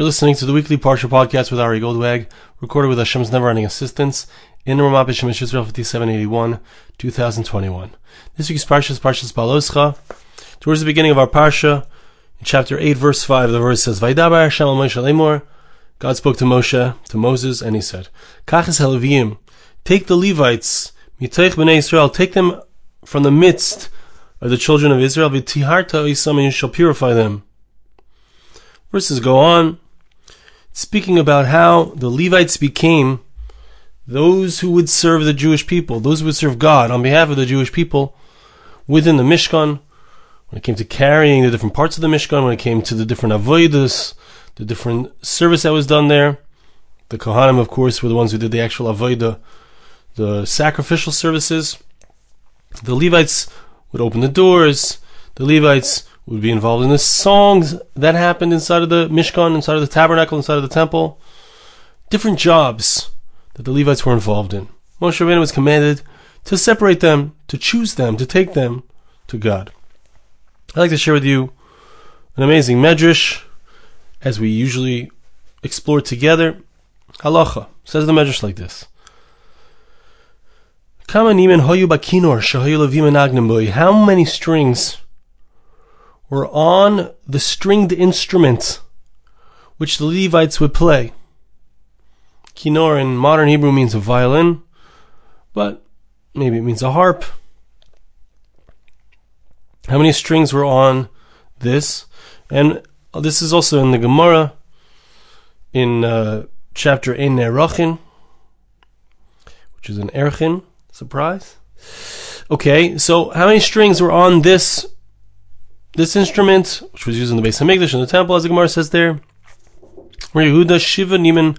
You're listening to the weekly Parsha podcast with Ari Goldwag, recorded with Hashem's never-ending assistance in Ramat Beit Shemesh Israel 5781, 2021. This week's Parsha is Parsha's Beha'aloscha. Towards the beginning of our Parsha, in chapter 8, verse 5, the verse says, Vaidabar Hashem al Moshe God spoke to Moshe, to Moses, and he said, Kachis Helavim, take the Levites, Miteich B'nai Israel, take them from the midst of the children of Israel, V'tiharta Isam, and you shall purify them. Verses go on, speaking about how the Levites became those who would serve the Jewish people, those who would serve God on behalf of the Jewish people within the Mishkan. When it came to carrying the different parts of the Mishkan, when it came to the different avodas, the different service that was done there, the Kohanim, of course, were the ones who did the actual avodah, the sacrificial services. The Levites would open the doors. The Levites would be involved in the songs that happened inside of the Mishkan, inside of the tabernacle, inside of the temple. Different jobs that the Levites were involved in. Moshe Rabbeinu was commanded to separate them, to choose them, to take them to God. I'd like to share with you an amazing medrash, as we usually explore together. Halacha says the medrash like this. How many strings were on the stringed instruments which the Levites would play. Kinor in modern Hebrew means a violin, but maybe it means a harp. How many strings were on this? And this is also in the Gemara in uh, chapter Ein Erachin, which is an Erchin. Surprise. Okay, so how many strings were on this this instrument, which was used in the base of Hamikdash in the temple, as the Gemara says there, Shiva Niman.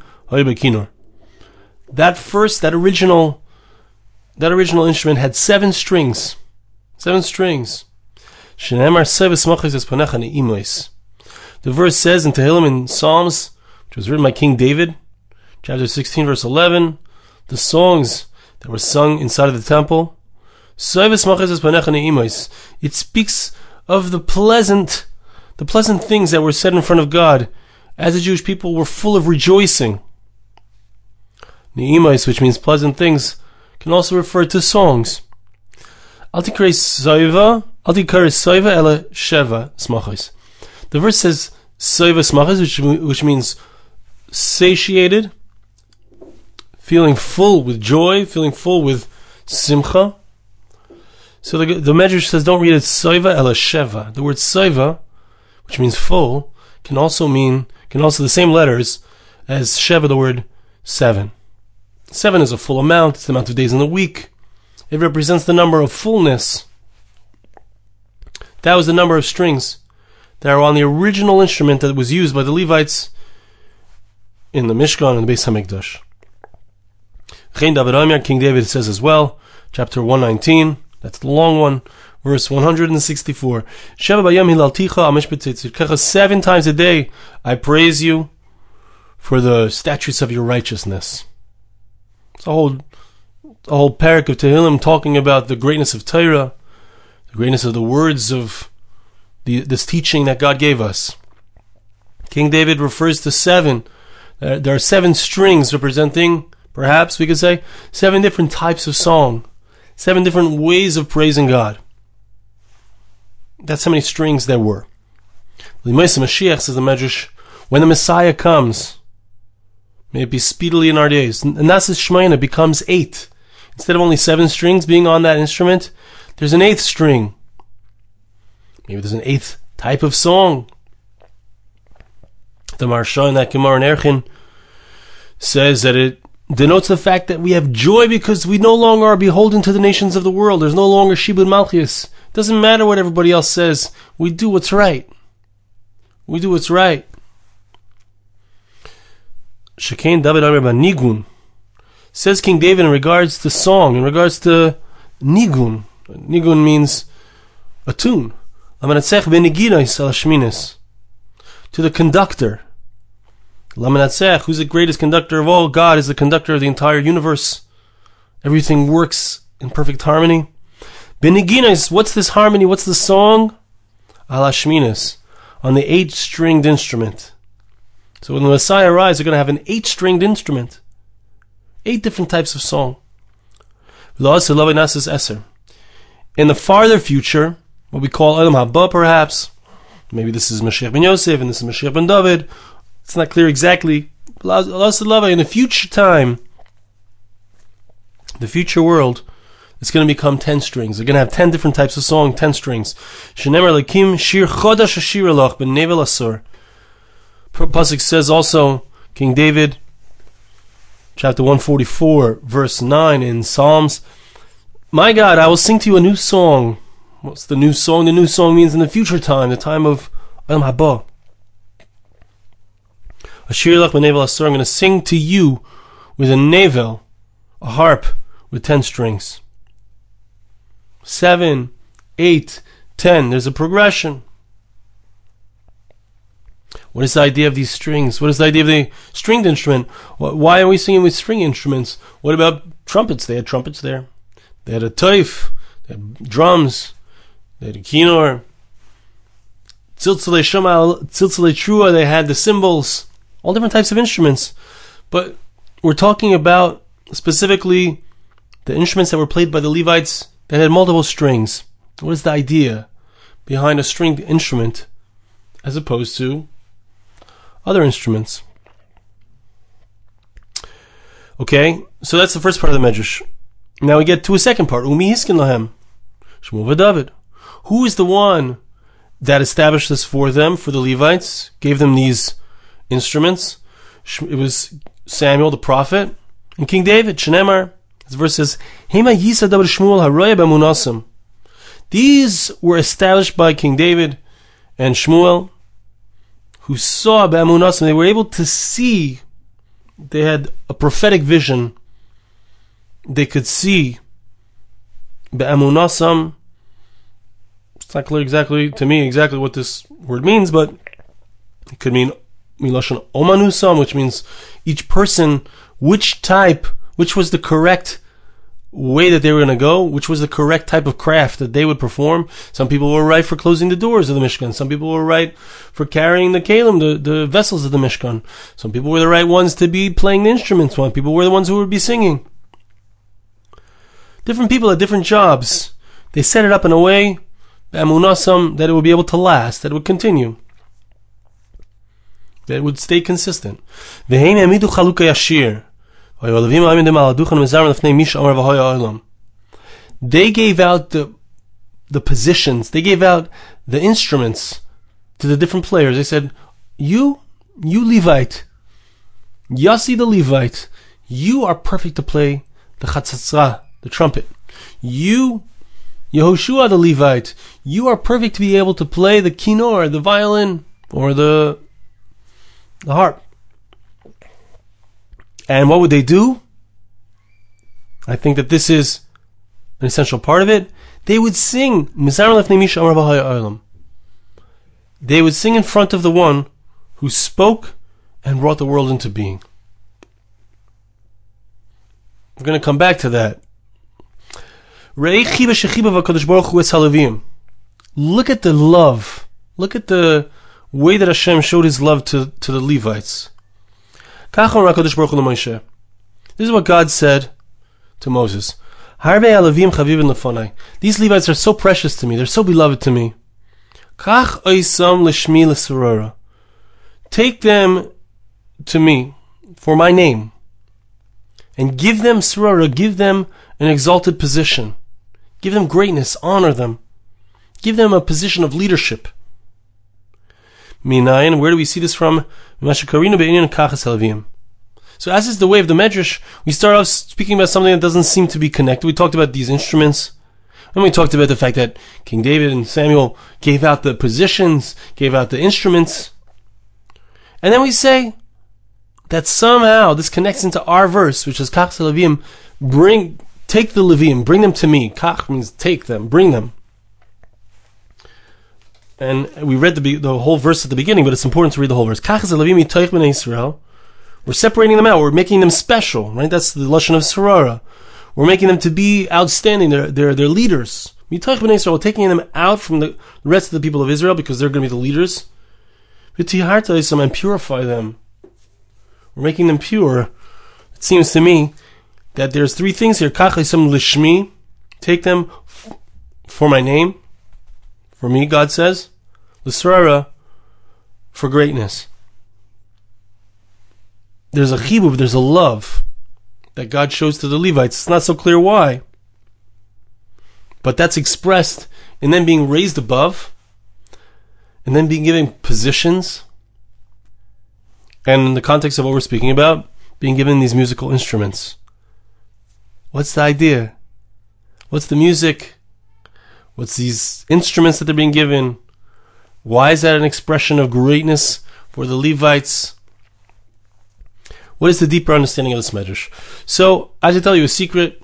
That first, that original, that original instrument had seven strings, seven strings. The verse says in Tehillim in Psalms, which was written by King David, chapter 16, verse 11, the songs that were sung inside of the temple. It speaks of the pleasant, the pleasant things that were said in front of God, as the Jewish people were full of rejoicing. Ne'imais, which means pleasant things, can also refer to songs. Sheva. The verse says soiva smachos, which, which means satiated, feeling full with joy, feeling full with simcha. So the, the Medrash says don't read it soiva ela sheva. The word soiva, which means full, can also mean, can also the same letters as sheva, the word seven. Seven is a full amount, it's the amount of days in the week. It represents the number of fullness. That was the number of strings that are on the original instrument that was used by the Levites in the Mishkan and the Beis Hamikdash. King David says as well, chapter 119, that's the long one. Verse 164. Seven times a day I praise you for the statutes of your righteousness. It's a whole, a whole parak of Tehillim talking about the greatness of Torah, the greatness of the words of the, this teaching that God gave us. King David refers to seven. There are seven strings representing, perhaps we could say, seven different types of song Seven different ways of praising God. That's how many strings there were. Mashiach says the Medrash, when the Messiah comes, may it be speedily in our days. And that's the Shemaina becomes eight. Instead of only seven strings being on that instrument, there's an eighth string. Maybe there's an eighth type of song. The Maharsha in that Gemara in Erchin says that it denotes the fact that we have joy because we no longer are beholden to the nations of the world. There's no longer Shibud Malchus. Doesn't matter what everybody else says. We do what's right. We do what's right. Shekain David Amir Nigun says King David in regards to song, in regards to Nigun. Nigun means a tune. To the conductor Lamanatzech, who's the greatest conductor of all? God is the conductor of the entire universe. Everything works in perfect harmony. Beniginas, what's this harmony? What's the song? Alashminas, on the eight stringed instrument. So when the Messiah arrives, they're going to have an eight-stringed instrument, eight different types of song. In the farther future, what we call Olam Haba, perhaps, maybe this is Mashiach ben Yosef and this is Mashiach ben David. It's not clear exactly. In the future time, the future world, it's going to become ten strings. They're going to have ten different types of song, ten strings. Shenemer lekim shir chodash ashir ben nevel asur. Pasuk says also, King David, chapter 144, verse 9 in Psalms, My God, I will sing to you a new song. What's the new song? The new song means in the future time, the time of Olam Haba. Ashir lach nevel asur. I'm going to sing to you with a nevel, a harp with ten strings. Seven, eight, ten. There's a progression. What is the idea of these strings? What is the idea of the stringed instrument? Why are we singing with string instruments? What about trumpets? They had trumpets there. They had a taif, they had drums, they had a kinor. Tziltzale Shema, Tziltzale Trua, they had the cymbals, all different types of instruments. But we're talking about specifically the instruments that were played by the Levites that had multiple strings. What is the idea behind a stringed instrument as opposed to other instruments. Okay, so that's the first part of the Medrash. Now we get to a second part. Umi hiskin lahem. Shmuel David. Who is the one that established this for them, for the Levites, gave them these instruments? It was Samuel the prophet and King David. Shenemar. This verse says, Hema Shmuel. These were established by King David and Shmuel who saw Be'amunasim, they were able to see, they had a prophetic vision. They could see Be'amunasam. It's not clear exactly to me exactly what this word means, but it could mean Miloshan Omanusam, which means each person, which type, which was the correct way that they were going to go, which was the correct type of craft that they would perform. Some people were right for closing the doors of the Mishkan. Some people were right for carrying the kalim, the, the vessels of the Mishkan. Some people were the right ones to be playing the instruments. Some people were the ones who would be singing. Different people had different jobs. They set it up in a way, amunasam, that it would be able to last, that it would continue. That it would stay consistent. They gave out the the positions, they gave out the instruments to the different players. They said, You, you Levite, Yossi the Levite, you are perfect to play the chatzatzra, the trumpet. You, Yehoshua the Levite, you are perfect to be able to play the kinor, the violin, or the, the harp. And what would they do? I think that this is an essential part of it. They would sing They would sing in front of the one who spoke and brought the world into being. We're going to come back to that. Look at the love. Look at the way that Hashem showed his love to, to the Levites. This is what God said to Moses. These Levites are so precious to me, they're so beloved to me. Take them to me for my name and give them sarara, give them an exalted position. Give them greatness, honor them. Give them a position of leadership. Where do we see this from? So as is the way of the Medrash, we start off speaking about something that doesn't seem to be connected. We talked about these instruments. And we talked about the fact that King David and Samuel gave out the positions, gave out the instruments. And then we say that somehow this connects into our verse, which is Kach bring, take the Levim, bring them to me. Kach means take them, bring them and we read the, the whole verse at the beginning, but it's important to read the whole verse. We're separating them out. We're making them special, right? That's the lashon of sarara. We're making them to be outstanding. They're they're, they're leaders. We're taking them out from the rest of the people of Israel because they're going to be the leaders. And purify them we're making them pure. It seems to me that there's three things here. Take them for my name, for me, God says. Lisrara, for greatness. There's a chibub, there's a love that God shows to the Levites. It's not so clear why. But that's expressed in them being raised above, and then being given positions, and in the context of what we're speaking about, being given these musical instruments. What's the idea? What's the music? What's these instruments that they're being given? Why is that an expression of greatness for the Levites? What is the deeper understanding of this medrash? So, I should tell you a secret.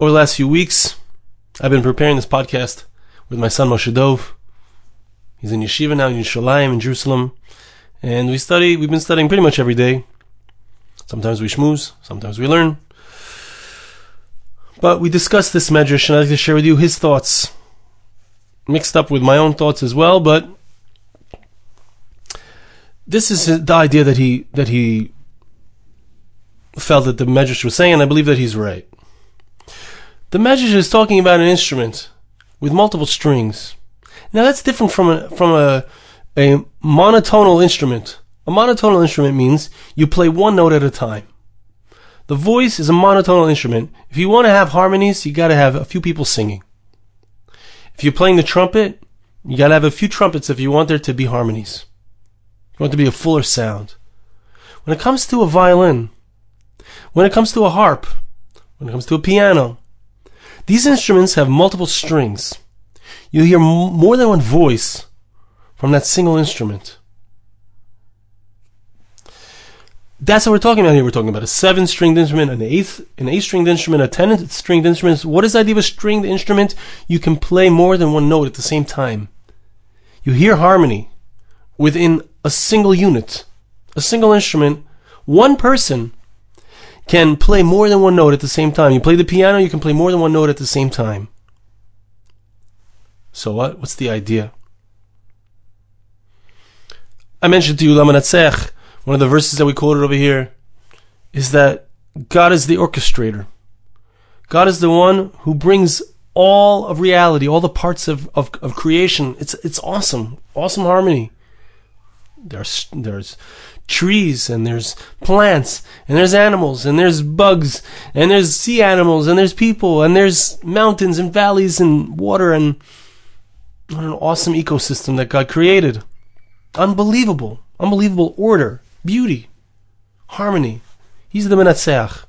Over the last few weeks, I've been preparing this podcast with my son Moshe Dov. He's in yeshiva now in Yerushalayim in Jerusalem, and we study. We've been studying pretty much every day. Sometimes we schmooze, sometimes we learn. But we discussed this medrash, and I'd like to share with you his thoughts, mixed up with my own thoughts as well. But this is the idea that he that he felt that the medrash was saying, and I believe that he's right. The medrash is talking about an instrument with multiple strings. Now that's different from a from a a monotonal instrument. A monotonal instrument means you play one note at a time. The voice is a monotonal instrument. If you want to have harmonies, you got to have a few people singing. If you're playing the trumpet, you got to have a few trumpets if you want there to be harmonies. You want to be a fuller sound. When it comes to a violin, when it comes to a harp, when it comes to a piano, these instruments have multiple strings. You hear more than one voice from that single instrument. That's what we're talking about here. We're talking about a seven stringed instrument, an eighth, an eight stringed instrument, a ten stringed instrument. What is the idea of a stringed instrument? You can play more than one note at the same time. You hear harmony within a single unit, a single instrument. One person can play more than one note at the same time. You play the piano, you can play more than one note at the same time. So what? What's the idea? I mentioned to you Lamanatzech, one of the verses that we quoted over here, is that God is the orchestrator. God is the one who brings all of reality, all the parts of, of, of creation. It's it's awesome, awesome harmony. There's there's trees and there's plants and there's animals and there's bugs and there's sea animals and there's people and there's mountains and valleys and water and what an awesome ecosystem that God created. Unbelievable, unbelievable order, beauty, harmony. He's the menatzeach.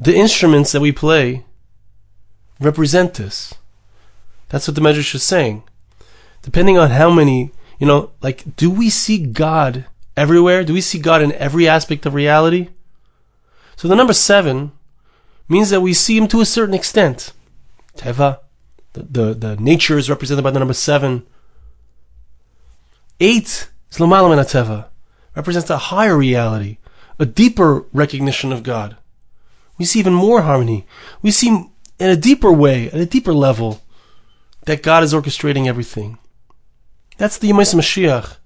The instruments that we play represent this. That's what the Medrash is saying. Depending on how many, you know, like, do we see God everywhere? Do we see God in every aspect of reality? So the number seven means that we see Him to a certain extent. Teva, the, the, the nature is represented by the number seven. Eight is Lamalam represents a higher reality, a deeper recognition of God. We see even more harmony. We see in a deeper way, at a deeper level, that God is orchestrating everything. That's the Yemais Mashiach.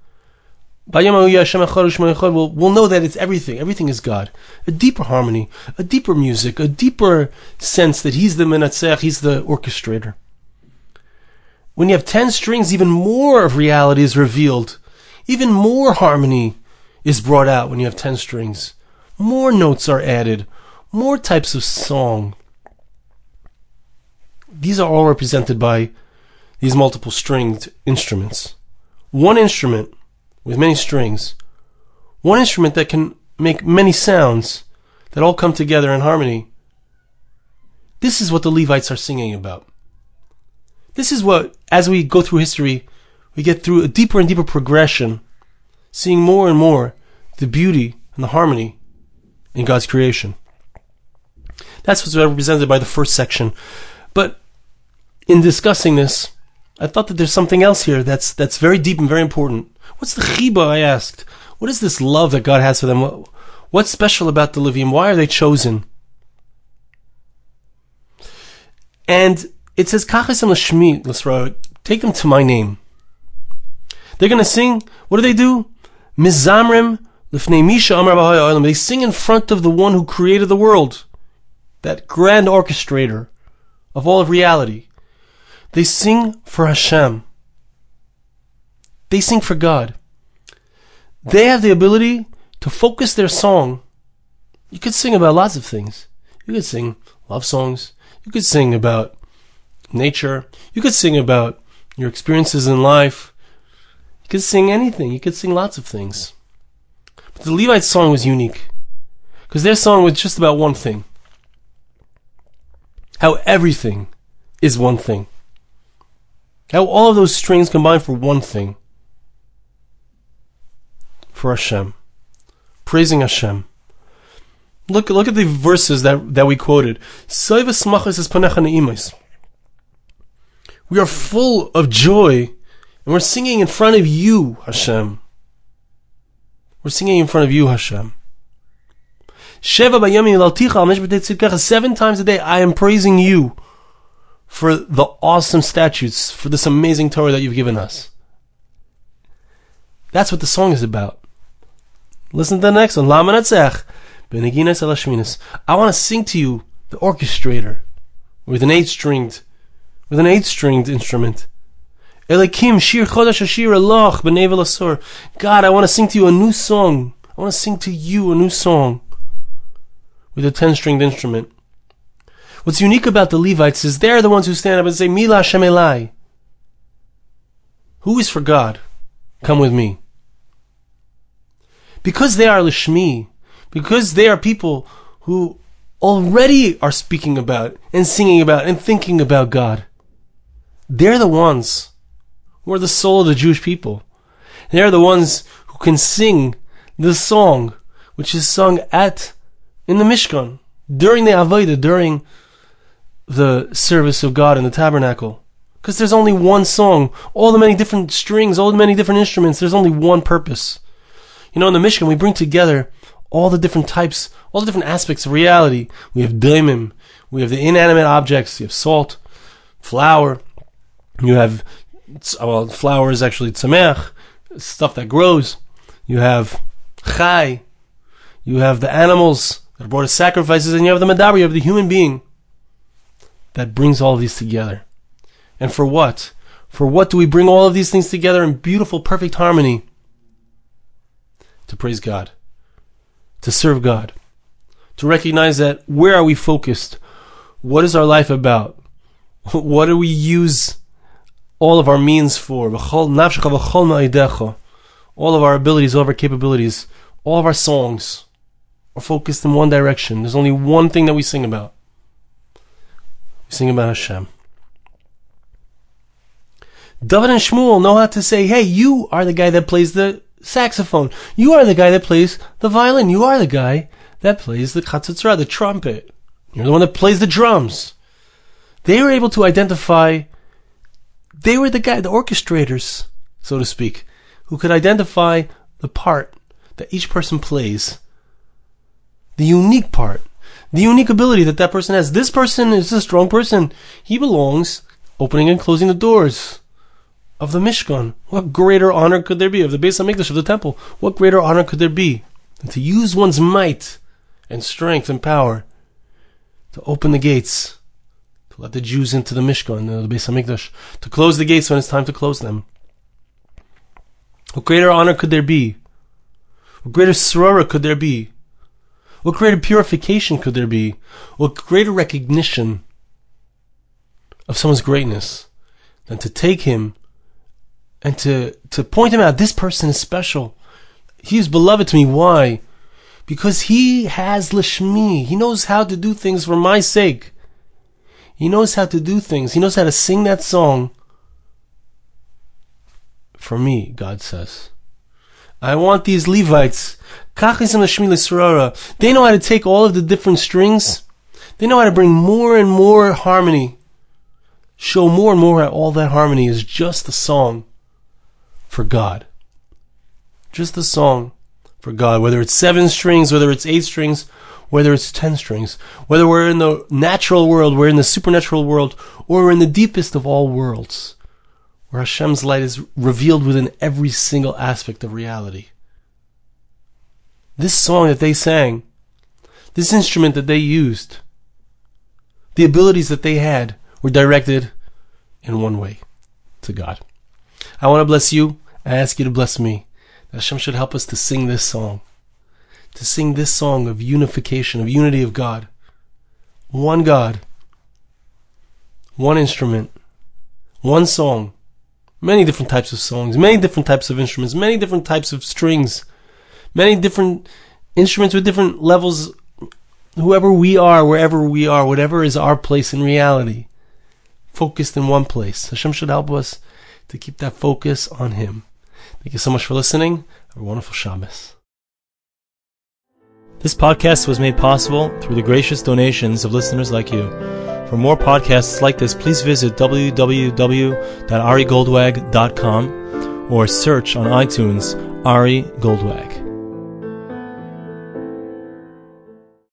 We'll, we'll know that it's everything. Everything is God. A deeper harmony, a deeper music, a deeper sense that He's the Menatzech, He's the orchestrator. When you have ten strings, even more of reality is revealed. Even more harmony is brought out when you have ten strings. More notes are added. More types of song. These are all represented by these multiple stringed instruments. One instrument with many strings. One instrument that can make many sounds that all come together in harmony. This is what the Levites are singing about. This is what, as we go through history, we get through a deeper and deeper progression, seeing more and more the beauty and the harmony in God's creation. That's what's represented by the first section. But in discussing this, I thought that there's something else here that's that's very deep and very important. What's the chiba? I asked. What is this love that God has for them? What, what's special about the Levim? Why are they chosen? And it says, "Kachesem l'shmi take them to my name." They're going to sing. What do they do? Mizamrim lifnei misha amar b'ha'olam. They sing in front of the one who created the world, that grand orchestrator of all of reality. They sing for Hashem. They sing for God. They have the ability to focus their song. You could sing about lots of things. You could sing love songs. You could sing about nature. You could sing about your experiences in life. You could sing anything. You could sing lots of things. But the Levite song was unique. Because their song was just about one thing. How everything is one thing. How all of those strings combine for one thing. For Hashem. Praising Hashem. Look, look at the verses that, that we quoted. We are full of joy, and we're singing in front of you, Hashem. We're singing in front of you, Hashem. Seven times a day, I am praising you for the awesome statutes, for this amazing Torah that you've given us. That's what the song is about. Listen to the next one. I want to sing to you, the orchestrator, with an eight-stringed, with an eight-stringed instrument. Elikim shir chodesh ashir aloch b'nevel asur. God, I want to sing to you a new song. I want to sing to you a new song with a ten-stringed instrument. What's unique about the Levites is they're the ones who stand up and say, Mila Shemelai. Who is for God? Come with me. Because they are Lishmi, because they are people who already are speaking about and singing about and thinking about God. They're the ones who are the soul of the Jewish people. They're the ones who can sing the song which is sung at in the Mishkan during the Avodah, during the service of God in the tabernacle. Because there's only one song, all the many different strings, all the many different instruments, there's only one purpose. You know, in the Mishkan, we bring together all the different types, all the different aspects of reality. We have daimim, we have the inanimate objects, you have salt, flour, you have, well, flour is actually tzameach, stuff that grows. You have chai, you have the animals that are brought as sacrifices, and you have the medaber, you have the human being that brings all these together. And for what? For what do we bring all of these things together in beautiful, perfect harmony? To praise God, to serve God, to recognize that where are we focused? What is our life about? What do we use all of our means for? All of our abilities, all of our capabilities, all of our songs are focused in one direction. There's only one thing that we sing about. We sing about Hashem. David and Shmuel know how to say, hey, you are the guy that plays the saxophone. You are the guy that plays the violin. You are the guy that plays the chatzitzra, the trumpet. You're the one that plays the drums. They were able to identify, they were the guy, the orchestrators, so to speak, who could identify the part that each person plays. The unique part the unique ability that that person has. This person is a strong person. He belongs opening and closing the doors of the Mishkan. What greater honor could there be of the Beis Hamikdash of the temple? What greater honor could there be than to use one's might and strength and power to open the gates, let the Jews into the Mishkan, the Beis Hamikdash, to close the gates when it's time to close them? What greater honor could there be? What greater sorora could there be what greater purification could there be? What greater recognition of someone's greatness than to take him and to, to point him out, this person is special. He is beloved to me. Why? Because he has lishmi. He knows how to do things for my sake. He knows how to do things. He knows how to sing that song for me, God says. I want these Levites they know how to take all of the different strings. They know how to bring more and more harmony. Show more and more how all that harmony is just a song for God. Just a song for God. Whether it's seven strings, whether it's eight strings, whether it's ten strings, whether we're in the natural world, we're in the supernatural world, or we're in the deepest of all worlds, where Hashem's light is revealed within every single aspect of reality. This song that they sang, this instrument that they used, the abilities that they had were directed in one way to God. I want to bless you. I ask you to bless me. Hashem should help us to sing this song, to sing this song of unification, of unity of God. One God, one instrument, one song, many different types of songs, many different types of instruments, many different types of strings, many different instruments with different levels. Whoever we are, wherever we are, whatever is our place in reality, focused in one place. Hashem should help us to keep that focus on Him. Thank you so much for listening. Have a wonderful Shabbos. This podcast was made possible through the gracious donations of listeners like you. For more podcasts like this, please visit www.arigoldwag.com or search on iTunes Ari Goldwag.